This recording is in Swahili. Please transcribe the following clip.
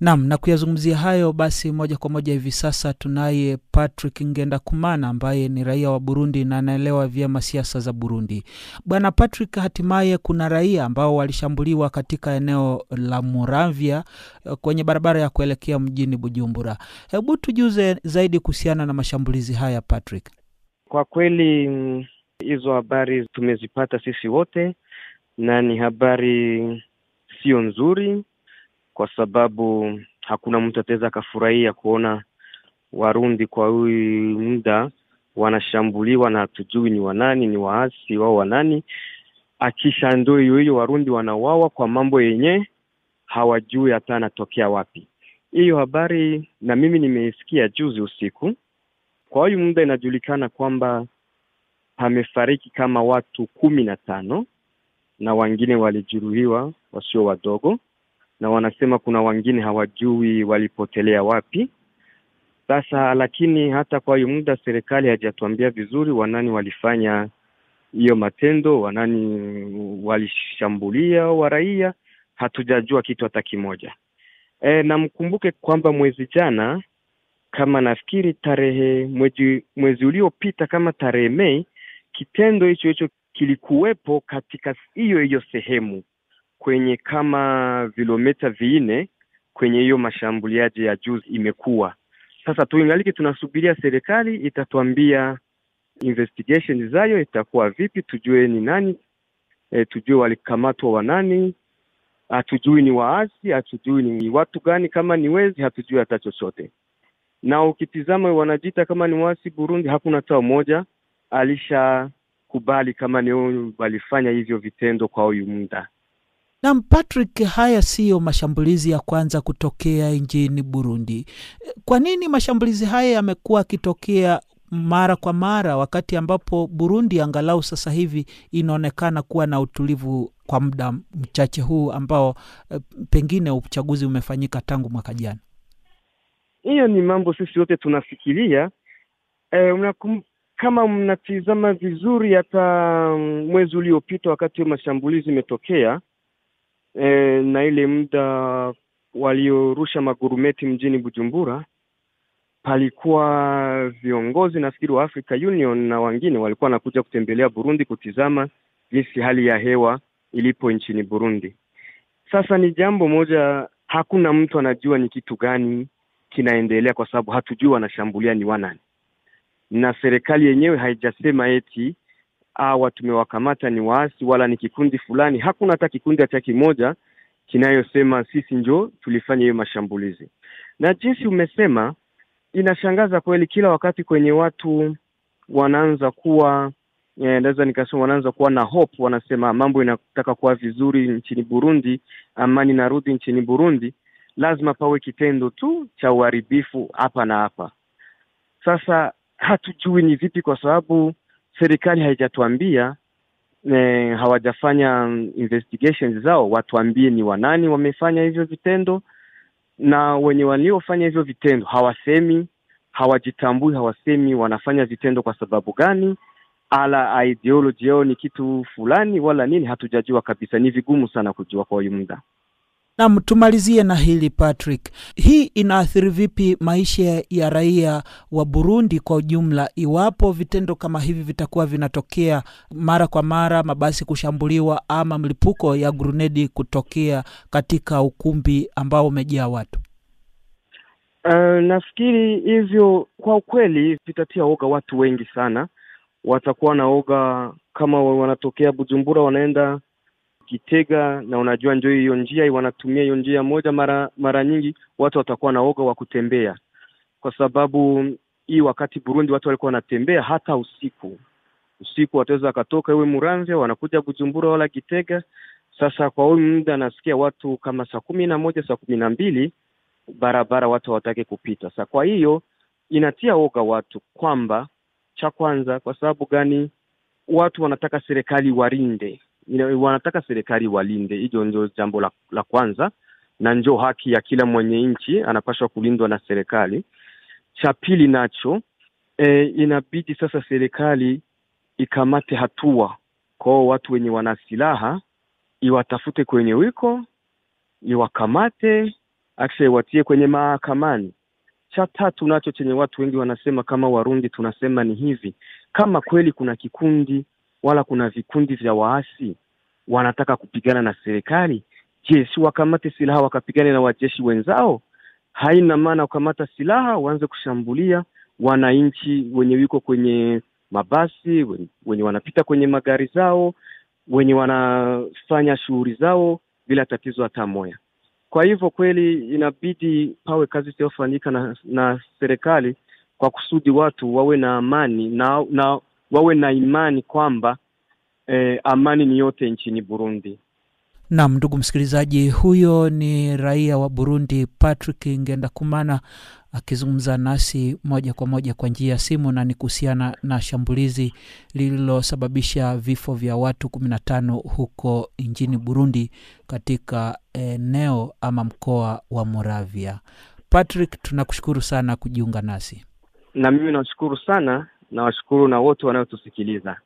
Naam, na kuyazungumzia hayo basi, moja kwa moja hivi sasa tunaye Patrick Ngendakumana ambaye ni raia wa Burundi na anaelewa vyema siasa za Burundi. Bwana Patrick, hatimaye kuna raia ambao walishambuliwa katika eneo la Muramvya kwenye barabara ya kuelekea mjini Bujumbura. Hebu tujuze zaidi kuhusiana na mashambulizi haya Patrick. Kwa kweli hizo habari tumezipata sisi wote na ni habari sio nzuri kwa sababu hakuna mtu ataweza akafurahia kuona Warundi kwa huyu muda wanashambuliwa na hatujui ni wanani, ni waasi wao wanani. Akisha ndo hiyo hiyo Warundi wanawawa kwa mambo yenye hawajui hata anatokea wapi. Hiyo habari na mimi nimeisikia juzi usiku. Kwa huyu muda inajulikana kwamba pamefariki kama watu kumi na tano na wengine walijeruhiwa wasio wadogo na wanasema kuna wengine hawajui walipotelea wapi. Sasa lakini hata kwa hiyo muda serikali haijatuambia vizuri wanani walifanya hiyo matendo, wanani walishambulia waraia, hatujajua kitu hata kimoja. E, na mkumbuke kwamba mwezi jana kama nafikiri tarehe mwezi, mwezi uliopita kama tarehe Mei, kitendo hicho hicho kilikuwepo katika hiyo hiyo sehemu kwenye kama vilometa vinne kwenye hiyo mashambuliaji ya juzi imekuwa sasa. Tuingaliki tunasubiria serikali itatuambia investigation zayo itakuwa vipi, tujue ni nani e, tujue walikamatwa wanani, hatujui ni waasi, hatujui ni watu gani, kama ni wezi hatujui hata chochote. Na ukitizama wanajiita kama ni waasi Burundi, hakuna hata mmoja alishakubali kama ni walifanya hivyo vitendo kwa huyu muda. Naam, Patrick, haya siyo mashambulizi ya kwanza kutokea nchini Burundi. Kwa nini mashambulizi haya yamekuwa yakitokea mara kwa mara, wakati ambapo Burundi angalau sasa hivi inaonekana kuwa na utulivu kwa muda mchache huu ambao pengine uchaguzi umefanyika tangu mwaka jana? Hiyo ni mambo sisi wote tunafikiria. E, unakum, kama mnatizama vizuri, hata mwezi uliopita wakati huo mashambulizi imetokea E, na ile muda waliorusha magurumeti mjini Bujumbura, palikuwa viongozi nafikiri wa Africa Union na wengine walikuwa wanakuja kutembelea Burundi kutizama jinsi hali ya hewa ilipo nchini Burundi. Sasa ni jambo moja, hakuna mtu anajua ni kitu gani kinaendelea, kwa sababu hatujui wanashambulia ni wanani, na serikali yenyewe haijasema eti hawa tumewakamata ni waasi wala ni kikundi fulani. Hakuna hata kikundi hata kimoja kinayosema sisi njo tulifanya hiyo mashambulizi. Na jinsi umesema, inashangaza kweli, kila wakati kwenye watu wanaanza kuwa eh, naweza nikasema wanaanza kuwa na hope, wanasema mambo inataka kuwa vizuri nchini Burundi, amani narudi nchini Burundi, lazima pawe kitendo tu cha uharibifu hapa na hapa. Sasa hatujui ni vipi, kwa sababu serikali haijatuambia e, hawajafanya investigations zao, watuambie ni wanani wamefanya hivyo vitendo, na wenye waliofanya hivyo vitendo hawasemi, hawajitambui, hawasemi wanafanya vitendo kwa sababu gani, ala ideology yao ni kitu fulani wala nini, hatujajua kabisa. Ni vigumu sana kujua kwa huyu muda. Nam, tumalizie na hili Patrick, hii inaathiri vipi maisha ya raia wa Burundi kwa ujumla, iwapo vitendo kama hivi vitakuwa vinatokea mara kwa mara, mabasi kushambuliwa ama mlipuko ya grunedi kutokea katika ukumbi ambao umejaa watu? Uh, nafikiri hivyo kwa ukweli vitatia oga watu wengi sana, watakuwa na oga kama wanatokea Bujumbura wanaenda Kitega na unajua ndio hiyo njia wanatumia hiyo njia moja, mara mara nyingi watu watakuwa na oga wa kutembea, kwa sababu hii wakati Burundi watu walikuwa wanatembea hata usiku. Usiku wataweza wakatoka iwe Muramvya wanakuja Bujumbura wala Kitega. Sasa kwa huyu muda nasikia watu kama saa kumi na moja saa kumi na mbili barabara watu hawataki kupita. Sa kwa hiyo inatia oga watu kwamba, cha kwanza, kwa sababu gani? Watu wanataka serikali warinde wanataka serikali walinde. Hilo ndio jambo la, la kwanza, na njo haki ya kila mwenye nchi anapaswa kulindwa na serikali. Cha pili nacho e, inabidi sasa serikali ikamate hatua kwao, watu wenye wana silaha iwatafute kwenye wiko, iwakamate, akshe iwatie kwenye mahakamani. Cha tatu nacho chenye watu wengi wanasema kama Warundi tunasema ni hivi, kama kweli kuna kikundi wala kuna vikundi vya waasi wanataka kupigana na serikali, je, si wakamate silaha wakapigane na wajeshi wenzao? Haina maana wakamata silaha waanze kushambulia wananchi wenye wiko kwenye mabasi, wenye wanapita kwenye magari zao, wenye wanafanya shughuli zao bila tatizo hata moya. Kwa hivyo kweli inabidi pawe kazi itayofanyika na, na serikali kwa kusudi watu wawe na amani na, na wawe na imani kwamba eh, amani ni yote nchini Burundi. Naam, ndugu msikilizaji, huyo ni raia wa Burundi Patrick Ngendakumana akizungumza nasi moja kwa moja kwa njia ya simu, na ni kuhusiana na shambulizi lililosababisha vifo vya watu kumi na tano huko nchini Burundi katika eneo ama mkoa wa Moravia. Patrick, tunakushukuru sana kujiunga nasi. Na mimi nashukuru sana, nawashukuru na wote wanaotusikiliza.